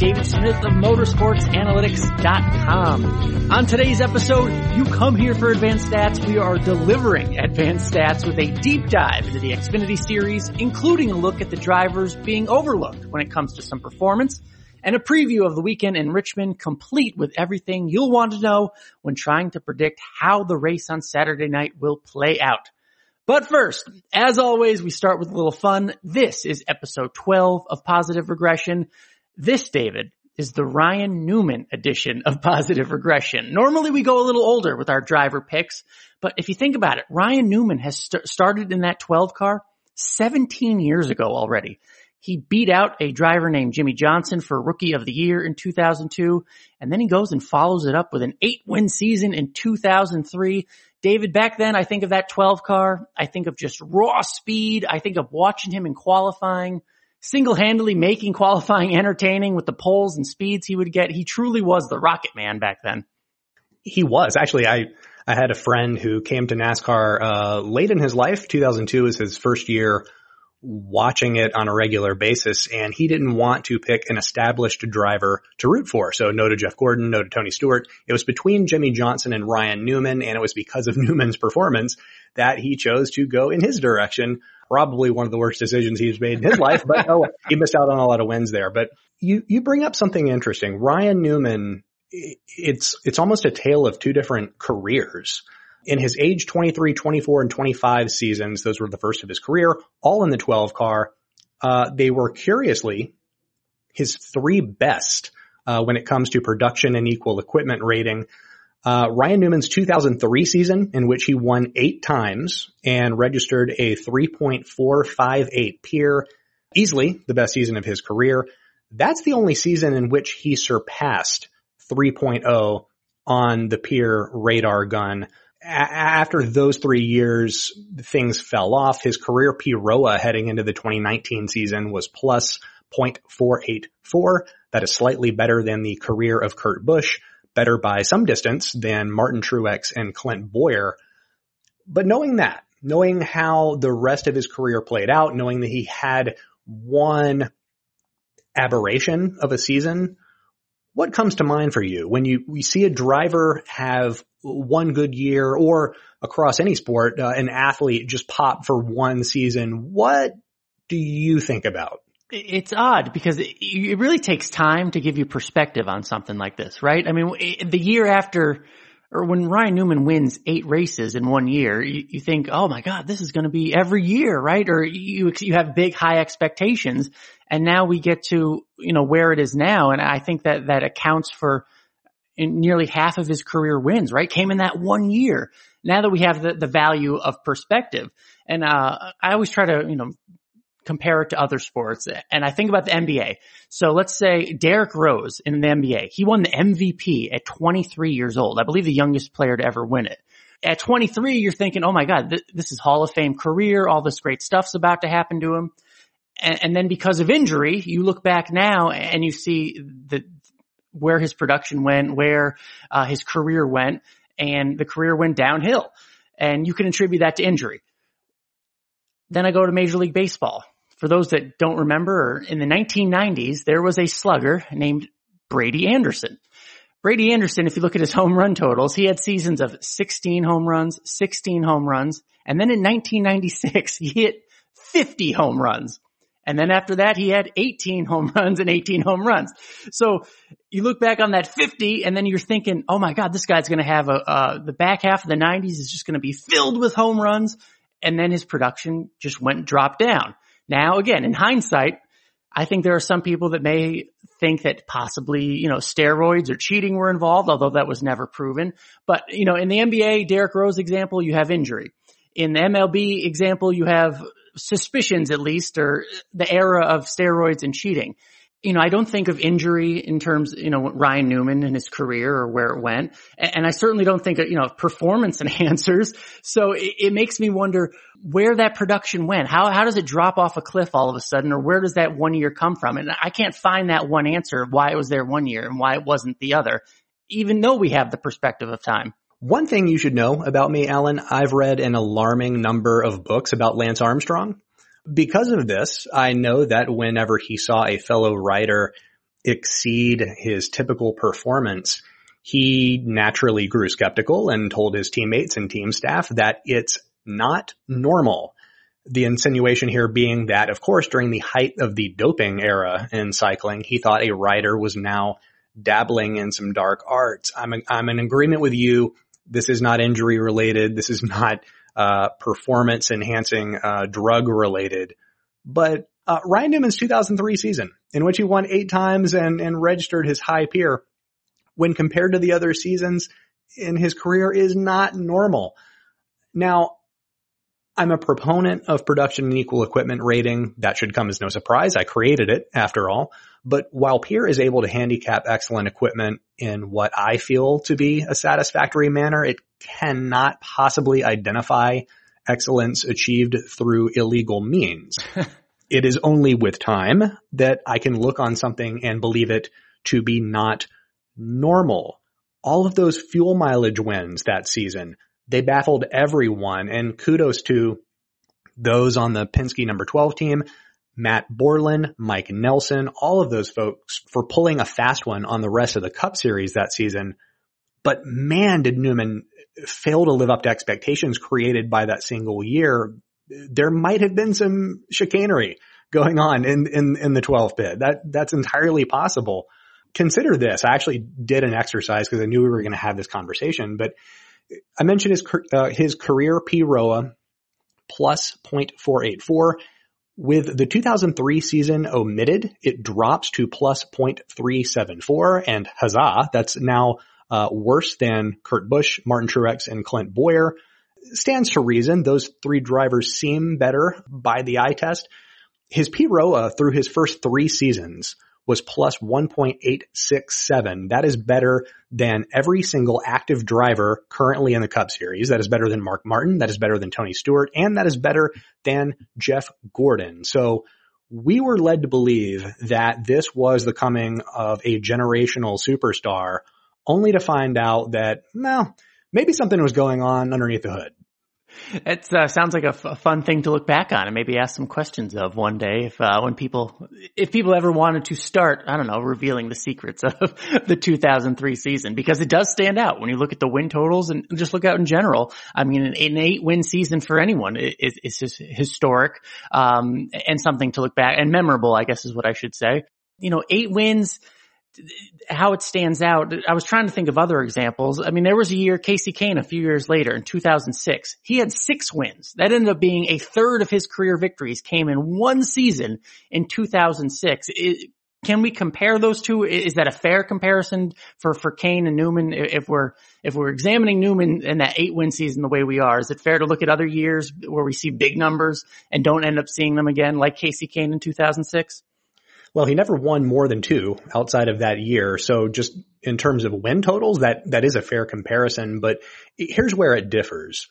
David Smith of motorsportsanalytics.com. On today's episode, you come here for advanced stats. We are delivering advanced stats with a deep dive into the Xfinity series, including a look at the drivers being overlooked when it comes to some performance and a preview of the weekend in Richmond complete with everything you'll want to know when trying to predict how the race on Saturday night will play out. But first, as always, we start with a little fun. This is episode 12 of Positive Regression. This, David, is the Ryan Newman edition of Positive Regression. Normally we go a little older with our driver picks, but if you think about it, Ryan Newman has st- started in that 12 car 17 years ago already. He beat out a driver named Jimmie Johnson for Rookie of the Year in 2002, and then he goes and follows it up with an eight win season in 2003. David, back then, I think of that 12 car. I think of just raw speed. I think of watching him in qualifying, single-handedly making qualifying entertaining with the poles and speeds he would get. He truly was the rocket man back then. He was actually, I, I had a friend who came to NASCAR, uh, late in his life. 2002 was his first year watching it on a regular basis and he didn't want to pick an established driver to root for. So no to Jeff Gordon, no to Tony Stewart. It was between Jimmie Johnson and Ryan Newman and it was because of Newman's performance that he chose to go in his direction. Probably one of the worst decisions he's made in his life, but oh, he missed out on a lot of wins there. But you, you bring up something interesting. Ryan Newman, it's, it's almost a tale of two different careers. In his age 23, 24, and 25 seasons, those were the first of his career, all in the 12 car. Uh, they were curiously his three best uh, when it comes to production and equal equipment rating. Uh, Ryan Newman's 2003 season, in which he won eight times and registered a 3.458 PEER, easily the best season of his career. That's the only season in which he surpassed 3.0 on the PEER radar gun after those three years, things fell off. His career PROA heading into the 2019 season was plus 0.484. That is slightly better than the career of Kurt Busch, better by some distance than Martin Truex and Clint Bowyer. But knowing that, knowing how the rest of his career played out, knowing that he had one aberration of a season, what comes to mind for you when you, you see a driver have one good year or across any sport, uh, an athlete just pop for one season. What do you think about? It's odd because it really takes time to give you perspective on something like this, right? I mean, the year after or when Ryan Newman wins eight races in one year, you, you think, oh my God, this is going to be every year, right? Or you, you have big high expectations and now we get to, you know, where it is now. And I think that that accounts for nearly half of his career wins, right? Came in that one year. Now that we have the, the value of perspective and, uh, I always try to, you know, compare it to other sports. And I think about the NBA. So let's say Derrick Rose in the NBA, he won the MVP at 23 years old. I believe the youngest player to ever win it. At 23, you're thinking, oh my God, th- this is Hall of Fame career. All this great stuff's about to happen to him. And, and then because of injury, you look back now and you see the, where his production went, where uh, his career went, and the career went downhill. And you can attribute that to injury. Then I go to Major League Baseball. For those that don't remember, in the 1990s, there was a slugger named Brady Anderson. Brady Anderson, if you look at his home run totals, he had seasons of 16 home runs, 16 home runs, and then in 1996, he hit 50 home runs. And then after that, he had 18 home runs and 18 home runs. So you look back on that 50 and then you're thinking, oh my God, this guy's going to have a, uh, the back half of the 90s is just going to be filled with home runs and then his production just went dropped down. Now again, in hindsight, I think there are some people that may think that possibly, you know, steroids or cheating were involved, although that was never proven. But, you know, in the NBA, Derrick Rose example, you have injury. In the MLB example, you have suspicions at least, or the era of steroids and cheating you know, I don't think of injury in terms, you know, Ryan Newman and his career or where it went. And I certainly don't think, of you know, performance enhancers. So it, it, makes me wonder where that production went. How, how does it drop off a cliff all of a sudden or where does that one year come from? And I can't find that one answer of why it was there one year and why it wasn't the other, even though we have the perspective of time. One thing you should know about me, Alan, I've read an alarming number of books about Lance Armstrong. Because of this, I know that whenever he saw a fellow rider exceed his typical performance, he naturally grew skeptical and told his teammates and team staff that it's not normal. The insinuation here being that, of course, during the height of the doping era in cycling, he thought a rider was now dabbling in some dark arts. I'm, I'm in agreement with you this is not injury related. This is not uh, performance enhancing uh, drug related. But uh, Ryan Newman's 2003 season, in which he won eight times and, and registered his high PEER, when compared to the other seasons in his career, is not normal. Now, I'm a proponent of production and equal equipment rating. That should come as no surprise. I created it after all. But while PEER is able to handicap excellent equipment in what I feel to be a satisfactory manner, it cannot possibly identify excellence achieved through illegal means. it is only with time that I can look on something and believe it to be not normal. All of those fuel mileage wins that season, they baffled everyone and kudos to those on the Penske number 12 team, Matt Borland, Mike Nelson, all of those folks for pulling a fast one on the rest of the cup series that season. But man, did Newman fail to live up to expectations created by that single year. There might have been some chicanery going on in, in, in the 12 pit. That, that's entirely possible. Consider this. I actually did an exercise because I knew we were going to have this conversation, but I mentioned his, uh, his career PROA plus 0.484. With the 2003 season omitted, it drops to plus 0.374 and huzzah, that's now uh, worse than Kurt Busch, Martin Truex, and Clint Bowyer. Stands to reason those three drivers seem better by the eye test. His PROA through his first three seasons was plus 1.867. That is better than every single active driver currently in the Cup Series. That is better than Mark Martin. That is better than Tony Stewart. And that is better than Jeff Gordon. So we were led to believe that this was the coming of a generational superstar only to find out that, well, maybe something was going on underneath the hood. It uh, sounds like a, f- a fun thing to look back on and maybe ask some questions of one day if uh, when people if people ever wanted to start I don't know revealing the secrets of the 2003 season because it does stand out when you look at the win totals and just look out in general. I mean, an, an eight win season for anyone is is just historic um, and something to look back and memorable. I guess is what I should say. You know, eight wins how it stands out. I was trying to think of other examples. I mean, there was a year, Kasey Kahne, a few years later in 2006, he had six wins. That ended up being a third of his career victories came in one season in 2006. It, can we compare those two? Is that a fair comparison for, for Kahne and Newman? If we're, if we're examining Newman in that eight win season the way we are, is it fair to look at other years where we see big numbers and don't end up seeing them again like Kasey Kahne in 2006? Well, he never won more than two outside of that year. So just in terms of win totals, that, that is a fair comparison, but here's where it differs.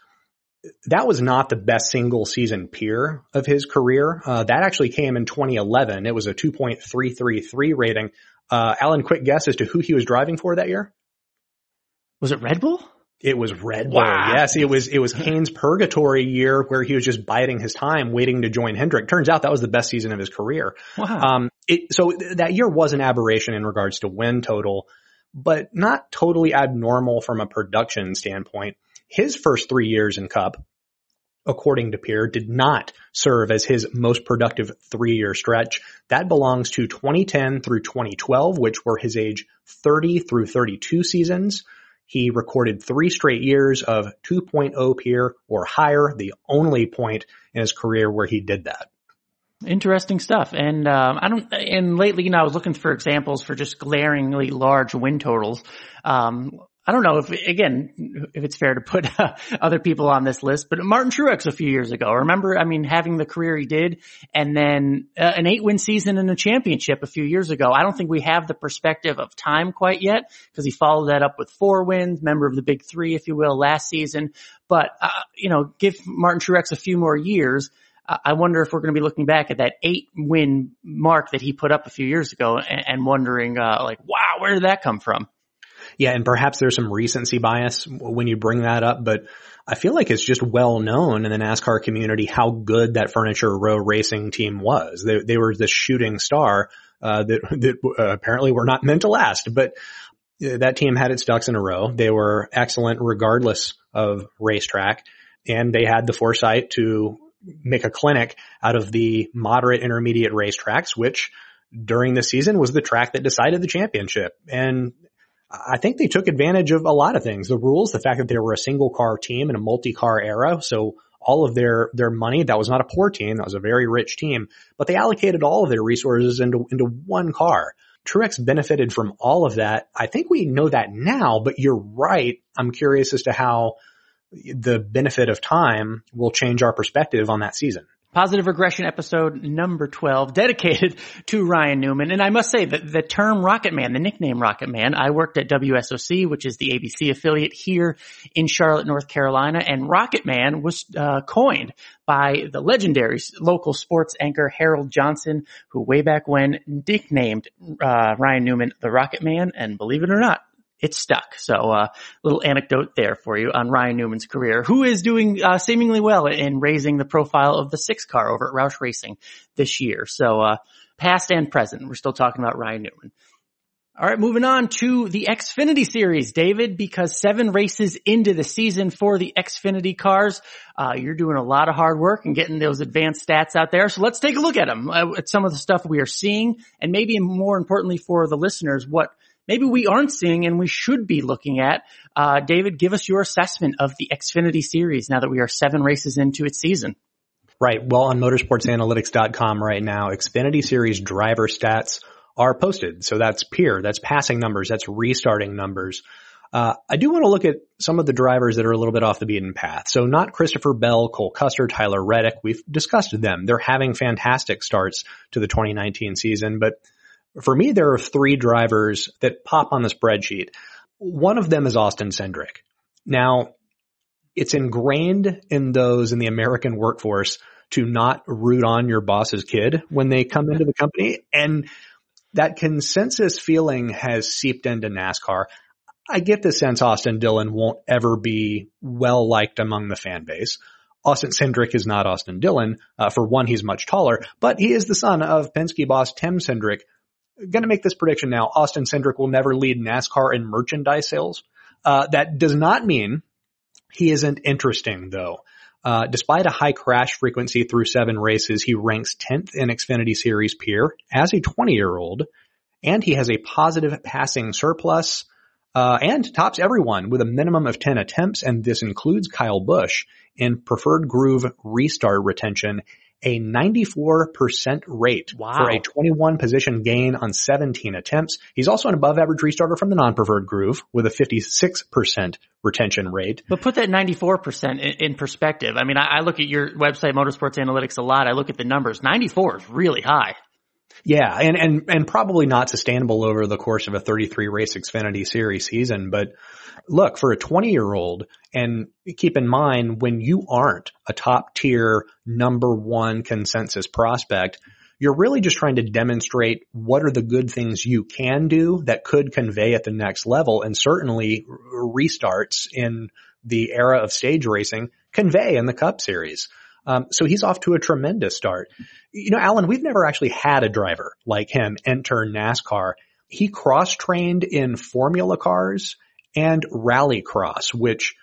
That was not the best single season PEER of his career. Uh, that actually came in 2011. It was a 2.333 rating. Uh, Alan, quick guess as to who he was driving for that year? Was it Red Bull? It was Red Bull. Wow. Yes, it was, it was Kahne's purgatory year where he was just biding his time waiting to join Hendrick. Turns out that was the best season of his career. Wow. Um, it, so that year was an aberration in regards to win total, but not totally abnormal from a production standpoint. His first three years in Cup, according to PEER, did not serve as his most productive three year stretch. That belongs to 2010 through 2012, which were his age 30 through 32 seasons. He recorded three straight years of 2.0 PEER or higher, the only point in his career where he did that. Interesting stuff. And, um, I don't, and lately, you know, I was looking for examples for just glaringly large win totals. Um, I don't know if, again, if it's fair to put uh, other people on this list, but Martin Truex a few years ago, remember, I mean, having the career he did and then uh, an eight win season and a championship a few years ago. I don't think we have the perspective of time quite yet because he followed that up with four wins, member of the big three, if you will, last season. But, uh, you know, give Martin Truex a few more years. I wonder if we're going to be looking back at that eight win mark that he put up a few years ago and, and wondering, uh, like, wow, where did that come from? Yeah, and perhaps there's some recency bias when you bring that up, but I feel like it's just well known in the NASCAR community how good that Furniture Row racing team was. They, they were the shooting star uh, that, that uh, apparently were not meant to last, but uh, that team had its ducks in a row. They were excellent regardless of racetrack, and they had the foresight to make a clinic out of the moderate intermediate racetracks, which during the season was the track that decided the championship. And I think they took advantage of a lot of things. The rules, the fact that they were a single car team in a multi-car era. So all of their, their money, that was not a poor team. That was a very rich team, but they allocated all of their resources into, into one car. Truex benefited from all of that. I think we know that now, but you're right. I'm curious as to how the benefit of time will change our perspective on that season. Positive regression episode number 12 dedicated to Ryan Newman. And I must say that the term Rocket Man, the nickname Rocket Man, I worked at WSOC, which is the ABC affiliate here in Charlotte, North Carolina. And Rocket Man was uh, coined by the legendary local sports anchor Harold Johnson, who way back when nicknamed uh, Ryan Newman the Rocket Man. And believe it or not, it stuck. So, uh, little anecdote there for you on Ryan Newman's career, who is doing uh, seemingly well in raising the profile of the six car over at Roush Racing this year. So, uh, past and present, we're still talking about Ryan Newman. All right, moving on to the Xfinity series, David, because seven races into the season for the Xfinity cars, uh, you're doing a lot of hard work and getting those advanced stats out there. So let's take a look at them, uh, at some of the stuff we are seeing, and maybe more importantly for the listeners, what maybe we aren't seeing and we should be looking at. Uh, David, give us your assessment of the Xfinity series now that we are seven races into its season. Right. Well, on motorsportsanalytics.com right now, Xfinity series driver stats are posted. So that's peer, that's passing numbers, that's restarting numbers. Uh, I do want to look at some of the drivers that are a little bit off the beaten path. So not Christopher Bell, Cole Custer, Tyler Reddick. We've discussed them. They're having fantastic starts to the 2019 season, but for me, there are three drivers that pop on the spreadsheet. One of them is Austin Cindric. Now, it's ingrained in those in the American workforce to not root on your boss's kid when they come into the company. And that consensus feeling has seeped into NASCAR. I get the sense Austin Dillon won't ever be well liked among the fan base. Austin Cindric is not Austin Dillon. Uh, for one, he's much taller, but he is the son of Penske boss Tim Cindric, going to make this prediction now. Austin Cindric will never lead NASCAR in merchandise sales. Uh, that does not mean he isn't interesting though. Uh, despite a high crash frequency through seven races, he ranks 10th in Xfinity Series peer as a 20 year old, and he has a positive passing surplus, uh, and tops everyone with a minimum of 10 attempts, and this includes Kyle Busch in preferred groove restart retention a 94% rate wow. for a 21 position gain on 17 attempts. He's also an above average restarter from the non-preferred groove with a 56% retention rate. But put that 94% in, in perspective. I mean, I, I look at your website, Motorsports Analytics a lot. I look at the numbers. 94 is really high. Yeah, and, and, and probably not sustainable over the course of a 33 race Xfinity series season, but look, for a 20 year old, and keep in mind when you aren't a top tier number one consensus prospect, you're really just trying to demonstrate what are the good things you can do that could convey at the next level and certainly restarts in the era of stage racing convey in the cup series. Um, so he's off to a tremendous start. You know, Alan, we've never actually had a driver like him enter NASCAR. He cross trained in formula cars and rallycross, which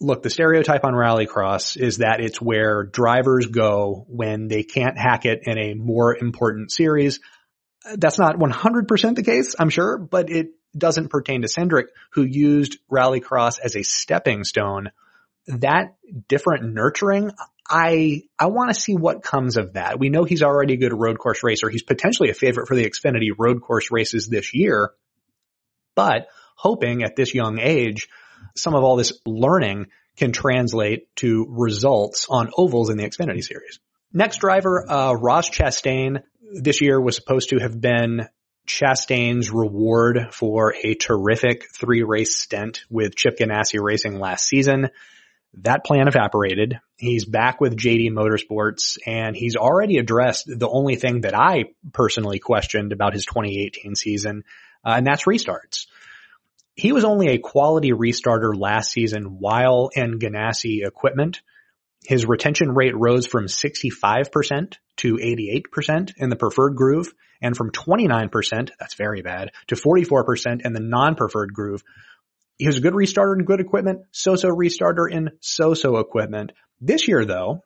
look, the stereotype on rallycross is that it's where drivers go when they can't hack it in a more important series. That's not 100% the case, I'm sure, but it doesn't pertain to Cindric, who used rallycross as a stepping stone. That different nurturing, I, I want to see what comes of that. We know he's already a good road course racer. He's potentially a favorite for the Xfinity road course races this year, but hoping at this young age, some of all this learning can translate to results on ovals in the Xfinity series. Next driver, uh, Ross Chastain this year was supposed to have been Chastain's reward for a terrific three race stint with Chip Ganassi Racing last season. That plan evaporated. He's back with JD Motorsports and he's already addressed the only thing that I personally questioned about his 2018 season, uh, and that's restarts He was only a quality restarter last season while in Ganassi equipment. His retention rate rose from 65% to 88% in the preferred groove and from 29%, that's very bad, to 44% in the non-preferred groove. He was a good restarter in good equipment, so-so restarter in so-so equipment. This year though,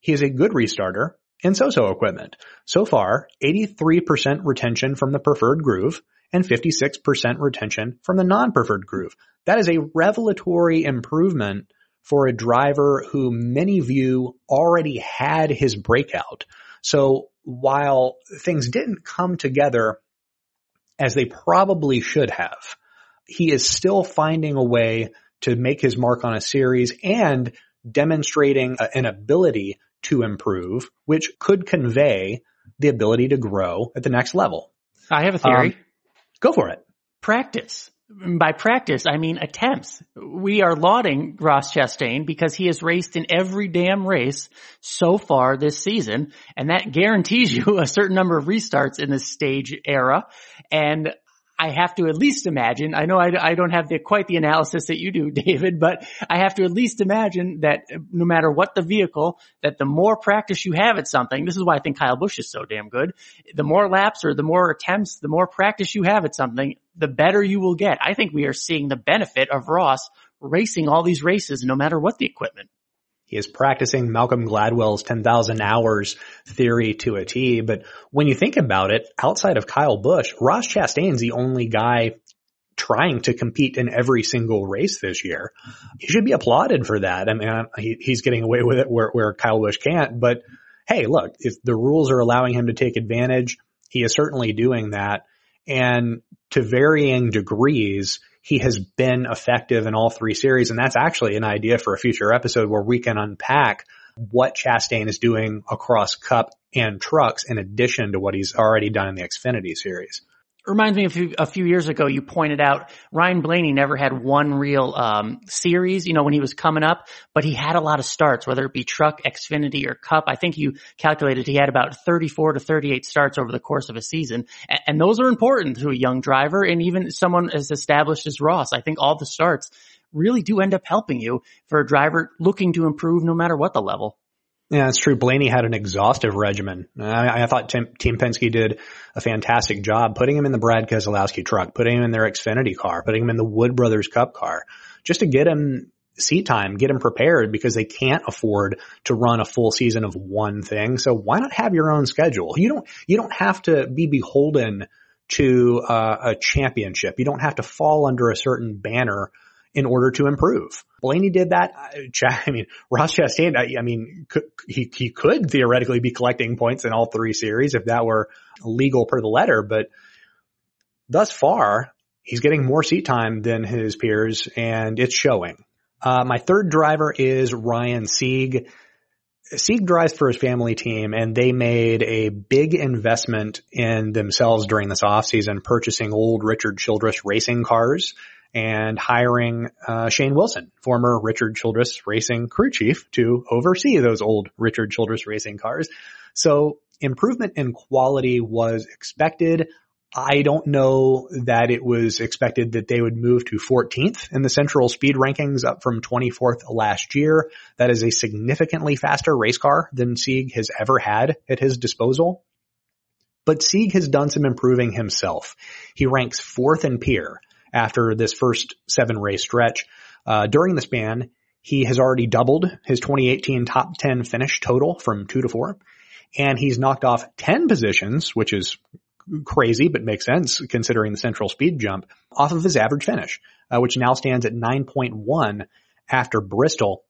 he is a good restarter in so-so equipment. So far, 83% retention from the preferred groove and 56% retention from the non-preferred groove. That is a revelatory improvement for a driver who many view already had his breakout. So while things didn't come together as they probably should have, he is still finding a way to make his mark on a series and demonstrating an ability to improve, which could convey the ability to grow at the next level. I have a theory. Um, go for it. Practice. By practice, I mean attempts. We are lauding Ross Chastain because he has raced in every damn race so far this season, and that guarantees you a certain number of restarts in this stage era. And I have to at least imagine, I know I, I don't have the, quite the analysis that you do, David, but I have to at least imagine that uh, no matter what the vehicle, that the more practice you have at something, this is why I think Kyle Busch is so damn good, the more laps or the more attempts, the more practice you have at something, the better you will get. I think we are seeing the benefit of Ross racing all these races no matter what the equipment. He is practicing Malcolm Gladwell's 10,000 hours theory to a T. But when you think about it, outside of Kyle Busch, Ross Chastain's the only guy trying to compete in every single race this year. He should be applauded for that. I mean, he, he's getting away with it where, where Kyle Busch can't. But hey, look, if the rules are allowing him to take advantage, he is certainly doing that. And to varying degrees, he has been effective in all three series. And that's actually an idea for a future episode where we can unpack what Chastain is doing across cup and trucks in addition to what he's already done in the Xfinity series reminds me a few, a few, years ago, you pointed out Ryan Blaney never had one real um, series, you know, when he was coming up, but he had a lot of starts, whether it be truck, Xfinity, or Cup. I think you calculated he had about 34 to 38 starts over the course of a season, and, and those are important to a young driver, and even someone as established as Ross. I think all the starts really do end up helping you for a driver looking to improve no matter what the level. Yeah, it's true. Blaney had an exhaustive regimen. I, I thought Tim, Team Penske did a fantastic job putting him in the Brad Keselowski truck, putting him in their Xfinity car, putting him in the Wood Brothers Cup car, just to get him seat time, get him prepared because they can't afford to run a full season of one thing. So why not have your own schedule? You don't, you don't have to be beholden to uh, a championship. You don't have to fall under a certain banner in order to improve. Blaney did that. I mean, Ross Chastain, I mean, he, he could theoretically be collecting points in all three series if that were legal per the letter, but thus far, he's getting more seat time than his peers and it's showing. Uh, my third driver is Ryan Sieg. Sieg drives for his family team and they made a big investment in themselves during this offseason, purchasing old Richard Childress racing cars and hiring uh, Shane Wilson, former Richard Childress Racing crew chief, to oversee those old Richard Childress Racing cars. So improvement in quality was expected. I don't know that it was expected that they would move to 14th in the central speed rankings up from 24th last year. That is a significantly faster race car than Sieg has ever had at his disposal. But Sieg has done some improving himself. He ranks fourth in Peer after this first seven race stretch. Uh, during the span, he has already doubled his 2018 top 10 finish total from two to four. And he's knocked off 10 positions, which is crazy, but makes sense considering the central speed jump off of his average finish, uh, which now stands at 9.1 after Bristol.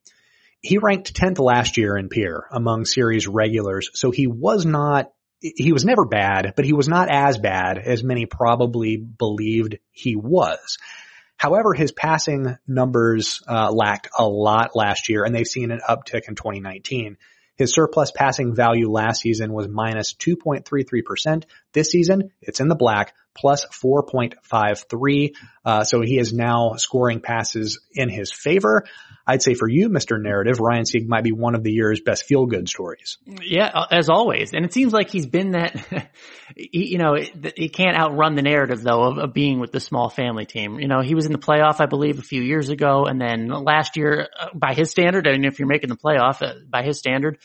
He ranked 10th last year in Peer among series regulars, so he was not he was never bad, but he was not as bad as many probably believed he was. However, his passing numbers uh, lacked a lot last year, and they've seen an uptick in 2019. His surplus passing value last season was minus 2.33%. This season, it's in the black, plus 4.53. Uh, so he is now scoring passes in his favor. I'd say for you, Mr. Narrative, Ryan Sieg might be one of the year's best feel good stories. Yeah, uh, as always. And it seems like he's been that, you know, he can't outrun the narrative though of, of, being with the small family team. You know, he was in the playoff, I believe, a few years ago. And then last year, uh, by his standard, I mean, if you're making the playoff, uh, by his standard,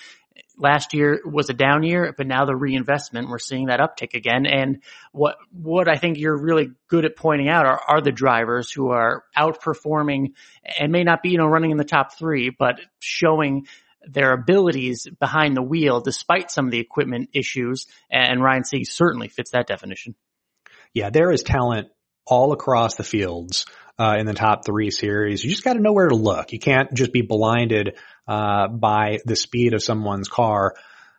last year was a down year, but now the reinvestment, we're seeing that uptick again. And what, what I think you're really good at pointing out are, are the drivers who are outperforming and may not be, you know, running in the top three, but showing their abilities behind the wheel despite some of the equipment issues. And Ryan Sieg certainly fits that definition. Yeah, there is talent all across the fields uh, in the top three series. You just got to know where to look. You can't just be blinded uh, by the speed of someone's car.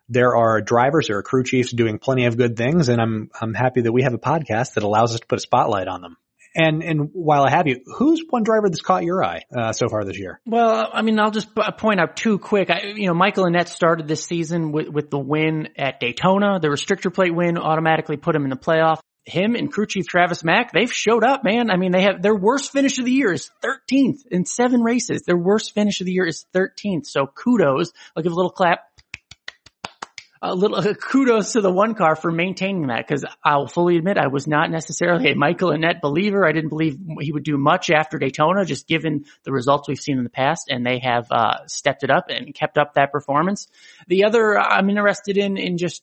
There are drivers, there are crew chiefs doing plenty of good things, and I'm I'm happy that we have a podcast that allows us to put a spotlight on them. And and while I have you, who's one driver that's caught your eye uh, so far this year? Well, I mean, I'll just point out two quick. I, you know, Michael Annett started this season with with the win at Daytona. The restrictor plate win automatically put him in the playoff him and crew chief Travis Mack, they've showed up, man. I mean, they have their worst finish of the year is 13th in seven races. Their worst finish of the year is 13th. So kudos. I'll give a little clap. A little uh, kudos to the one car for maintaining that because I'll fully admit I was not necessarily a Michael Annett believer. I didn't believe he would do much after Daytona, just given the results we've seen in the past, and they have uh, stepped it up and kept up that performance. The other I'm interested in in just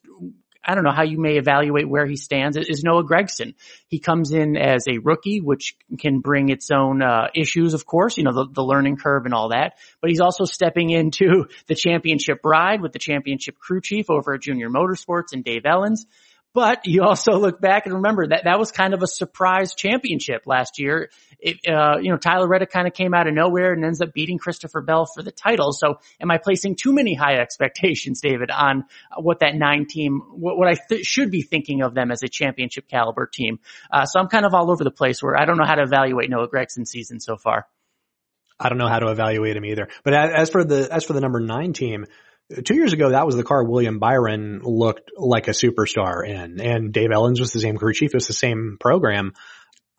I don't know how you may evaluate where he stands is Noah Gragson. He comes in as a rookie, which can bring its own uh, issues, of course, you know, the, the learning curve and all that. But he's also stepping into the championship ride with the championship crew chief over at Junior Motorsports and Dave Elenz. But you also look back and remember that that was kind of a surprise championship last year. It, uh, you know, Tyler Reddick kind of came out of nowhere and ends up beating Christopher Bell for the title. So am I placing too many high expectations, David, on what that nine team, what, what I th- should be thinking of them as a championship caliber team? Uh, so I'm kind of all over the place where I don't know how to evaluate Noah Gragson's season so far. I don't know how to evaluate him either. But as for the, as for the number nine team, two years ago, that was the car William Byron looked like a superstar in, and Dave Elenz was the same crew chief. It was the same program.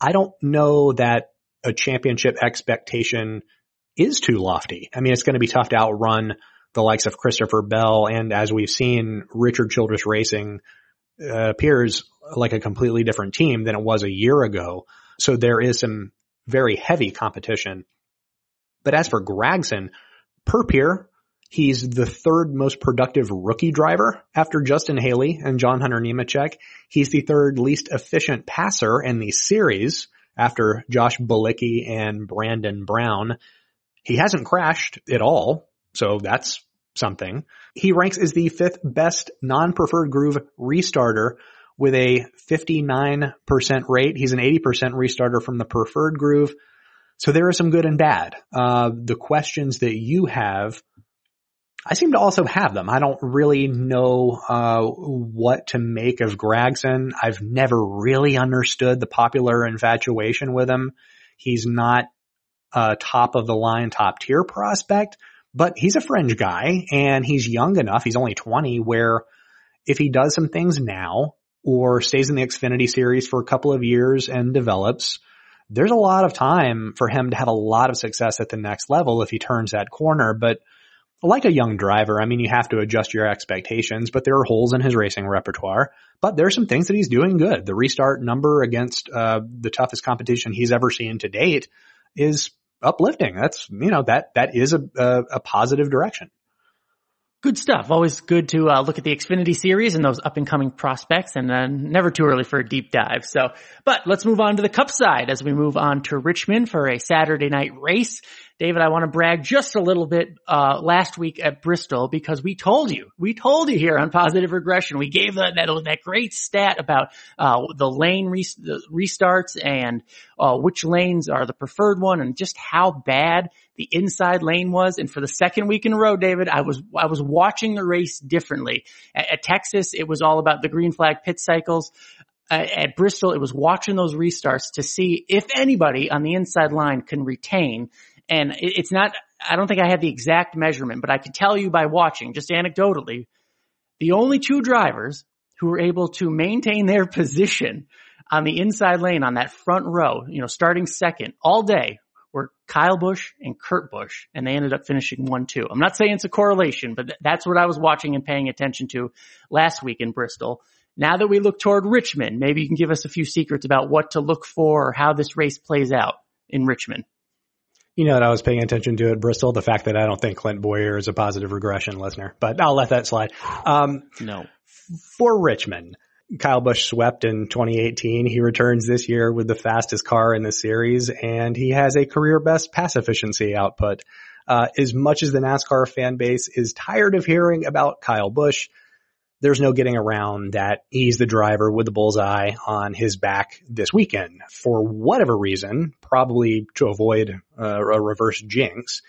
I don't know that a championship expectation is too lofty. I mean, it's going to be tough to outrun the likes of Christopher Bell, and as we've seen, Richard Childress Racing uh, appears like a completely different team than it was a year ago. So there is some very heavy competition. But as for Gragson, per Peer, He's the third most productive rookie driver after Justin Haley and John Hunter Nemechek. He's the third least efficient passer in the series after Josh Bilicki and Brandon Brown. He hasn't crashed at all, so that's something. He ranks as the fifth best non-preferred groove restarter with a 59% rate. He's an 80% restarter from the preferred groove. So there is some good and bad. Uh, the questions that you have I seem to also have them. I don't really know uh, what to make of Gragson. I've never really understood the popular infatuation with him. He's not a top of the line, top tier prospect, but he's a fringe guy and he's young enough. He's only 20 where if he does some things now or stays in the Xfinity series for a couple of years and develops, there's a lot of time for him to have a lot of success at the next level if he turns that corner. But like a young driver, I mean, you have to adjust your expectations, but there are holes in his racing repertoire. But there are some things that he's doing good. The restart number against uh, the toughest competition he's ever seen to date is uplifting. That's you know that that is a, a, a positive direction. Good stuff. Always good to uh, look at the Xfinity series and those up and coming prospects and uh, never too early for a deep dive. So, but let's move on to the cup side as we move on to Richmond for a Saturday night race. David, I want to brag just a little bit uh, last week at Bristol because we told you, we told you here on positive regression. We gave that that, that great stat about uh, the lane the restarts and uh, which lanes are the preferred one, and just how bad the inside lane was. And for the second week in a row, David, I was I was watching the race differently. At, at Texas, it was all about the green flag pit cycles. at Bristol, it was watching those restarts to see if anybody on the inside line can retain and it's not, I don't think I had the exact measurement, but I could tell you by watching, just anecdotally, the only two drivers who were able to maintain their position on the inside lane on that front row, you know, starting second all day were Kyle Busch and Kurt Busch, and they ended up finishing one, two. I'm not saying it's a correlation, but that's what I was watching and paying attention to last week in Bristol. Now that we look toward Richmond, maybe you can give us a few secrets about what to look for or how this race plays out in Richmond. You know that I was paying attention to at Bristol? The fact that I don't think Clint Bowyer is a positive regression listener, but I'll let that slide. Um, no. For Richmond, Kyle Busch swept in 2018. He returns this year with the fastest car in the series and he has a career best pass efficiency output. Uh, as much as the NASCAR fan base is tired of hearing about Kyle Busch, there's no getting around that he's the driver with the bullseye on his back this weekend. For whatever reason, probably to avoid uh, a reverse jinx,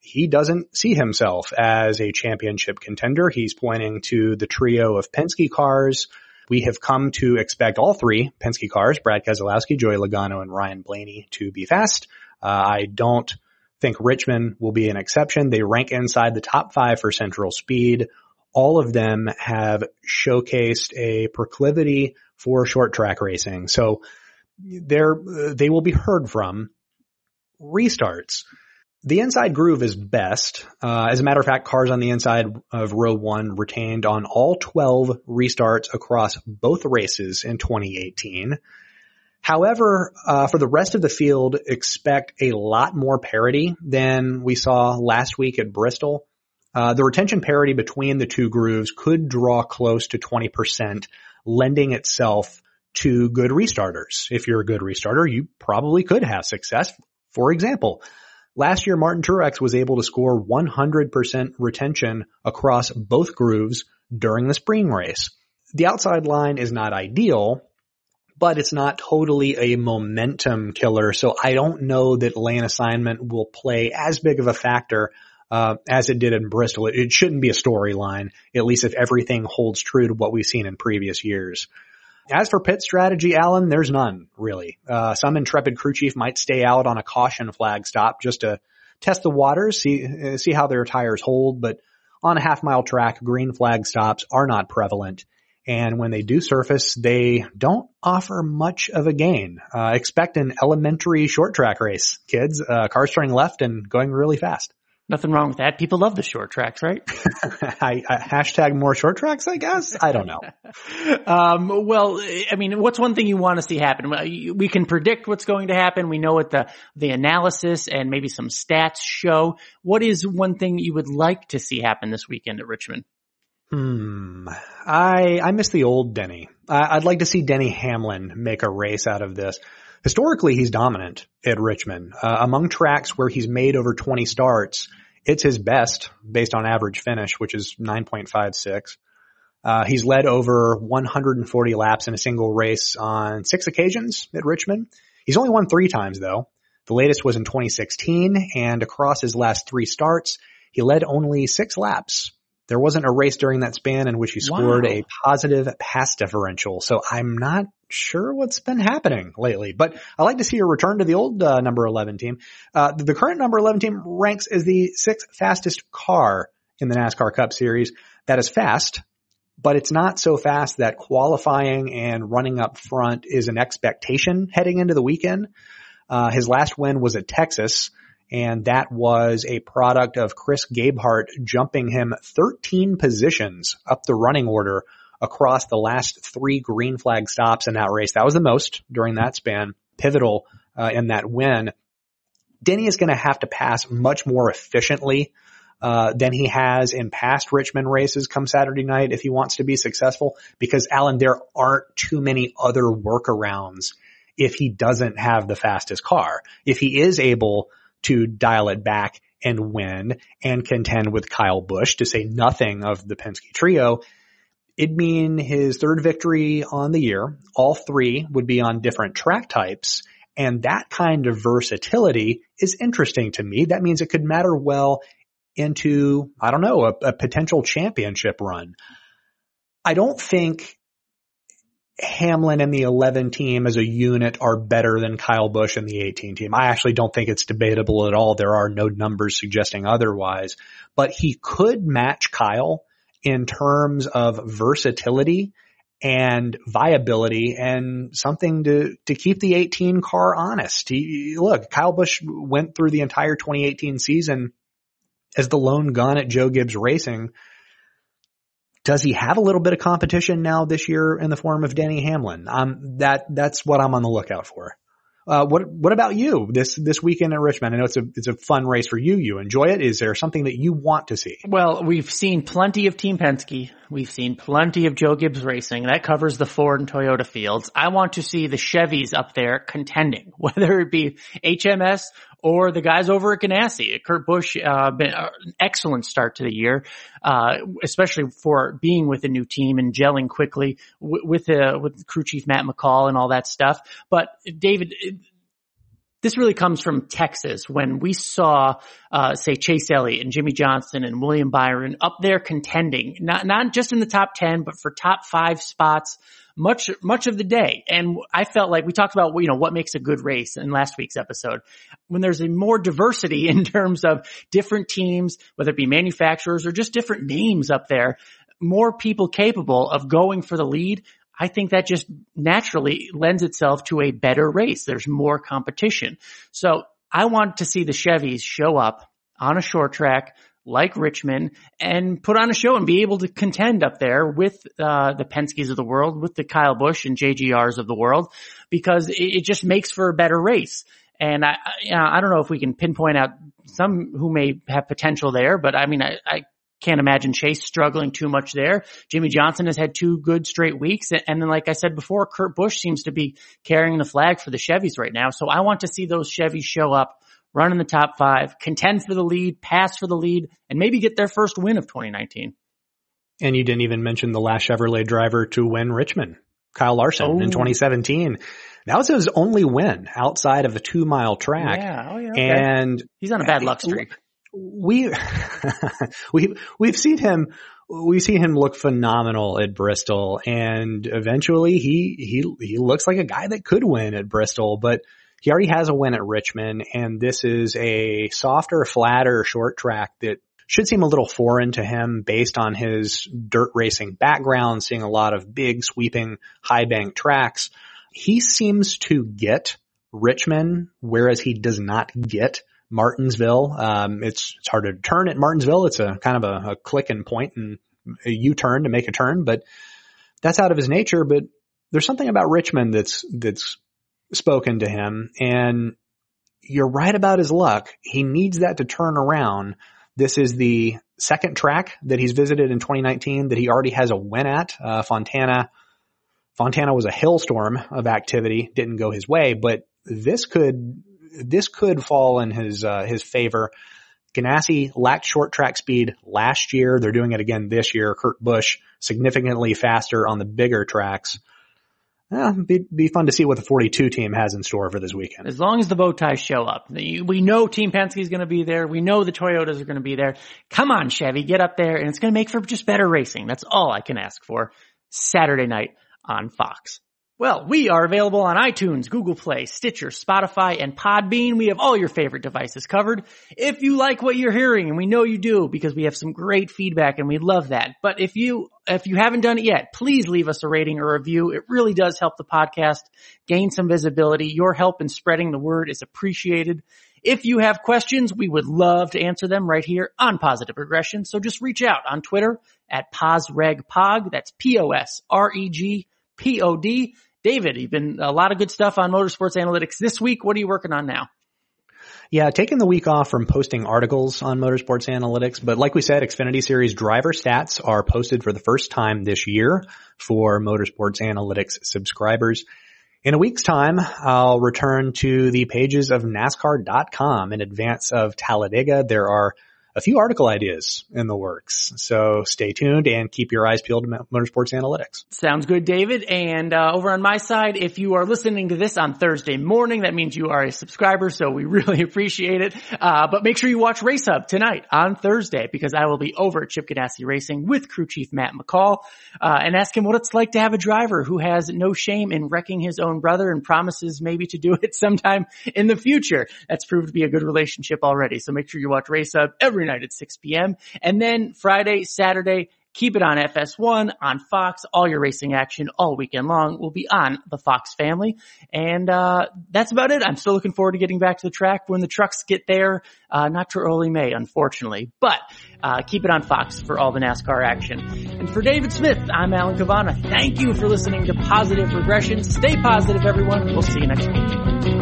he doesn't see himself as a championship contender. He's pointing to the trio of Penske cars. We have come to expect all three Penske cars, Brad Keselowski, Joey Logano, and Ryan Blaney to be fast. Uh, I don't think Richmond will be an exception. They rank inside the top five for central speed all of them have showcased a proclivity for short track racing. So they're, they will be heard from restarts. The inside groove is best. Uh, as a matter of fact, cars on the inside of row one retained on all 12 restarts across both races in 2018. However, uh, for the rest of the field, expect a lot more parity than we saw last week at Bristol. Uh, the retention parity between the two grooves could draw close to 20%, lending itself to good restarters. If you're a good restarter, you probably could have success. For example, last year Martin Truex was able to score 100% retention across both grooves during the spring race. The outside line is not ideal, but it's not totally a momentum killer. So I don't know that lane assignment will play as big of a factor uh, as it did in Bristol. It, it shouldn't be a storyline, at least if everything holds true to what we've seen in previous years. As for pit strategy, Alan, there's none really. Uh, some intrepid crew chief might stay out on a caution flag stop just to test the waters, see uh, see how their tires hold. But on a half mile track, green flag stops are not prevalent. And when they do surface, they don't offer much of a gain. Uh, expect an elementary short track race, kids. Uh, cars turning left and going really fast. Nothing wrong with that. People love the short tracks, right? I, I, hashtag more short tracks, I guess. I don't know. um, well, I mean, what's one thing you want to see happen? We can predict what's going to happen. We know what the the analysis and maybe some stats show. What is one thing you would like to see happen this weekend at Richmond? Hmm. I I miss the old Denny. I, I'd like to see Denny Hamlin make a race out of this. Historically, he's dominant at Richmond. Uh, among tracks where he's made over 20 starts, it's his best based on average finish, which is 9.56. Uh, he's led over 140 laps in a single race on six occasions at Richmond. He's only won three times though. The latest was in 2016 and across his last three starts, he led only six laps. There wasn't a race during that span in which he scored wow. a positive pass differential. So I'm not sure what's been happening lately, but I like to see a return to the old uh, number 11 team. Uh, the current number 11 team ranks as the sixth fastest car in the NASCAR Cup Series. That is fast, but it's not so fast that qualifying and running up front is an expectation heading into the weekend. Uh, his last win was at Texas, and that was a product of Chris Gabehart jumping him 13 positions up the running order across the last three green flag stops in that race. That was the most during that span, pivotal uh, in that win. Denny is going to have to pass much more efficiently uh, than he has in past Richmond races come Saturday night if he wants to be successful because Alan, there aren't too many other workarounds if he doesn't have the fastest car. If he is able to dial it back and win and contend with Kyle Busch to say nothing of the Penske trio, it'd mean his third victory on the year. All three would be on different track types. And that kind of versatility is interesting to me. That means it could matter well into, I don't know, a, a potential championship run. I don't think Hamlin and the 11 team as a unit are better than Kyle Busch and the 18 team. I actually don't think it's debatable at all. There are no numbers suggesting otherwise, but he could match Kyle in terms of versatility and viability and something to, to keep the 18 car honest. He, look, Kyle Busch went through the entire 2018 season as the lone gun at Joe Gibbs Racing. Does he have a little bit of competition now this year in the form of Denny Hamlin? Um, that, that's what I'm on the lookout for. Uh, what what about you this this weekend in Richmond? I know it's a it's a fun race for you. You enjoy it. Is there something that you want to see? Well, we've seen plenty of Team Penske. We've seen plenty of Joe Gibbs Racing. That covers the Ford and Toyota fields. I want to see the Chevys up there contending, whether it be HMS or the guys over at Ganassi. Kurt Busch, uh, been an excellent start to the year, uh, especially for being with a new team and gelling quickly w- with, uh, with crew chief Matt McCall and all that stuff. But David, this really comes from Texas when we saw, uh, say Chase Elliott and Jimmie Johnson and William Byron up there contending, not, not just in the top 10, but for top five spots much, much of the day. And I felt like we talked about, you know, what makes a good race in last week's episode. When there's a more diversity in terms of different teams, whether it be manufacturers or just different names up there, more people capable of going for the lead. I think that just naturally lends itself to a better race. There's more competition. So I want to see the Chevys show up on a short track like Richmond and put on a show and be able to contend up there with uh, the Penske's of the world, with the Kyle Busch and JGRs of the world, because it, it just makes for a better race. And I, I don't know if we can pinpoint out some who may have potential there, but I mean, I, I can't imagine Chase struggling too much there. Jimmie Johnson has had two good straight weeks. And then, like I said before, Kurt Busch seems to be carrying the flag for the Chevys right now. So I want to see those Chevys show up run in the top five, contend for the lead, pass for the lead, and maybe get their first win of 2019. And you didn't even mention the last Chevrolet driver to win Richmond, Kyle Larson oh. in 2017. That was his only win outside of a two mile track. Yeah. Oh, yeah. Okay. And he's on a bad luck streak. We, we, we've seen him, we see him look phenomenal at Bristol and eventually he, he, he looks like a guy that could win at Bristol, but he already has a win at Richmond and this is a softer, flatter short track that should seem a little foreign to him based on his dirt racing background, seeing a lot of big sweeping high bank tracks. He seems to get Richmond, whereas he does not get Martinsville. Um, it's, it's hard to turn at Martinsville. It's a kind of a, a click and point and a U-turn to make a turn, but that's out of his nature. But there's something about Richmond that's, that's spoken to him and you're right about his luck. He needs that to turn around. This is the second track that he's visited in 2019 that he already has a win at. Uh, Fontana, Fontana was a hailstorm of activity, didn't go his way, but this could, this could fall in his, uh, his favor. Ganassi lacked short track speed last year. They're doing it again this year. Kurt Busch significantly faster on the bigger tracks yeah, be be fun to see what the 42 team has in store for this weekend. As long as the bow ties show up, we know Team Penske is going to be there. We know the Toyotas are going to be there. Come on, Chevy, get up there, and it's going to make for just better racing. That's all I can ask for. Saturday night on Fox. Well, we are available on iTunes, Google Play, Stitcher, Spotify, and Podbean. We have all your favorite devices covered. If you like what you're hearing, and we know you do because we have some great feedback and we love that. But if you, if you haven't done it yet, please leave us a rating or a review. It really does help the podcast gain some visibility. Your help in spreading the word is appreciated. If you have questions, we would love to answer them right here on Positive Regression. So just reach out on Twitter at PosRegPod. That's P-O-S-R-E-G-P-O-D David, you've been a lot of good stuff on motorsports analytics this week. What are you working on now? Yeah, taking the week off from posting articles on motorsports analytics, but like we said, Xfinity Series driver stats are posted for the first time this year for motorsports analytics subscribers. In a week's time, I'll return to the pages of NASCAR.com in advance of Talladega. There are a few article ideas in the works. So stay tuned and keep your eyes peeled to Motorsports Analytics. Sounds good, David. And uh, over on my side, if you are listening to this on Thursday morning, that means you are a subscriber, so we really appreciate it. Uh, but make sure you watch Race Hub tonight on Thursday because I will be over at Chip Ganassi Racing with crew chief Matt McCall uh, and ask him what it's like to have a driver who has no shame in wrecking his own brother and promises maybe to do it sometime in the future. That's proved to be a good relationship already. So make sure you watch Race Hub every every night at 6 p.m. And then Friday, Saturday, Keep it on FS1, on Fox. All your racing action all weekend long will be on the Fox family. And, uh, that's about it. I'm still looking forward to getting back to the track when the trucks get there. Uh, not too early May, unfortunately, but, uh, keep it on Fox for all the NASCAR action. And for David Smith, I'm Alan Cavanna. Thank you for listening to Positive Regression. Stay positive, everyone. We'll see you next week.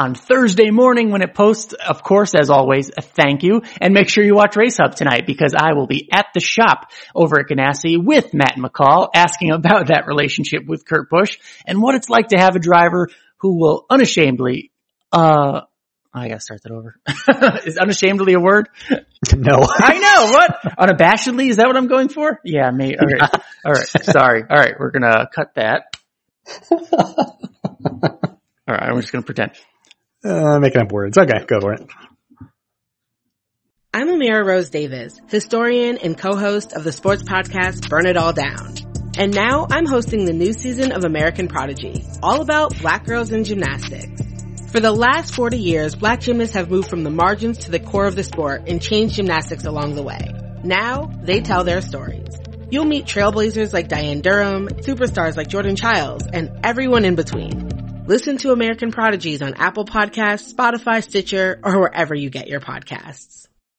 On Thursday morning when it posts. Of course, as always, a thank you. And make sure you watch Race Hub tonight because I will be at the shop over at Ganassi with Matt McCall asking about that relationship with Kurt Busch and what it's like to have a driver who will unashamedly, uh, I gotta start that over. is unashamedly a word? No. I know. What? Unabashedly? Is that what I'm going for? Yeah, me. All right. All right. Sorry. All right. We're gonna cut that. All right. I'm just gonna pretend. Uh, making up words. Okay, go for it. I'm Amira Rose Davis, historian and co-host of the sports podcast Burn It All Down. And now I'm hosting the new season of American Prodigy, all about black girls in gymnastics. For the last 40 years, black gymnasts have moved from the margins to the core of the sport and changed gymnastics along the way. Now, they tell their stories. You'll meet trailblazers like Diane Durham, superstars like Jordan Chiles, and everyone in between. Listen to American Prodigies on Apple Podcasts, Spotify, Stitcher, or wherever you get your podcasts.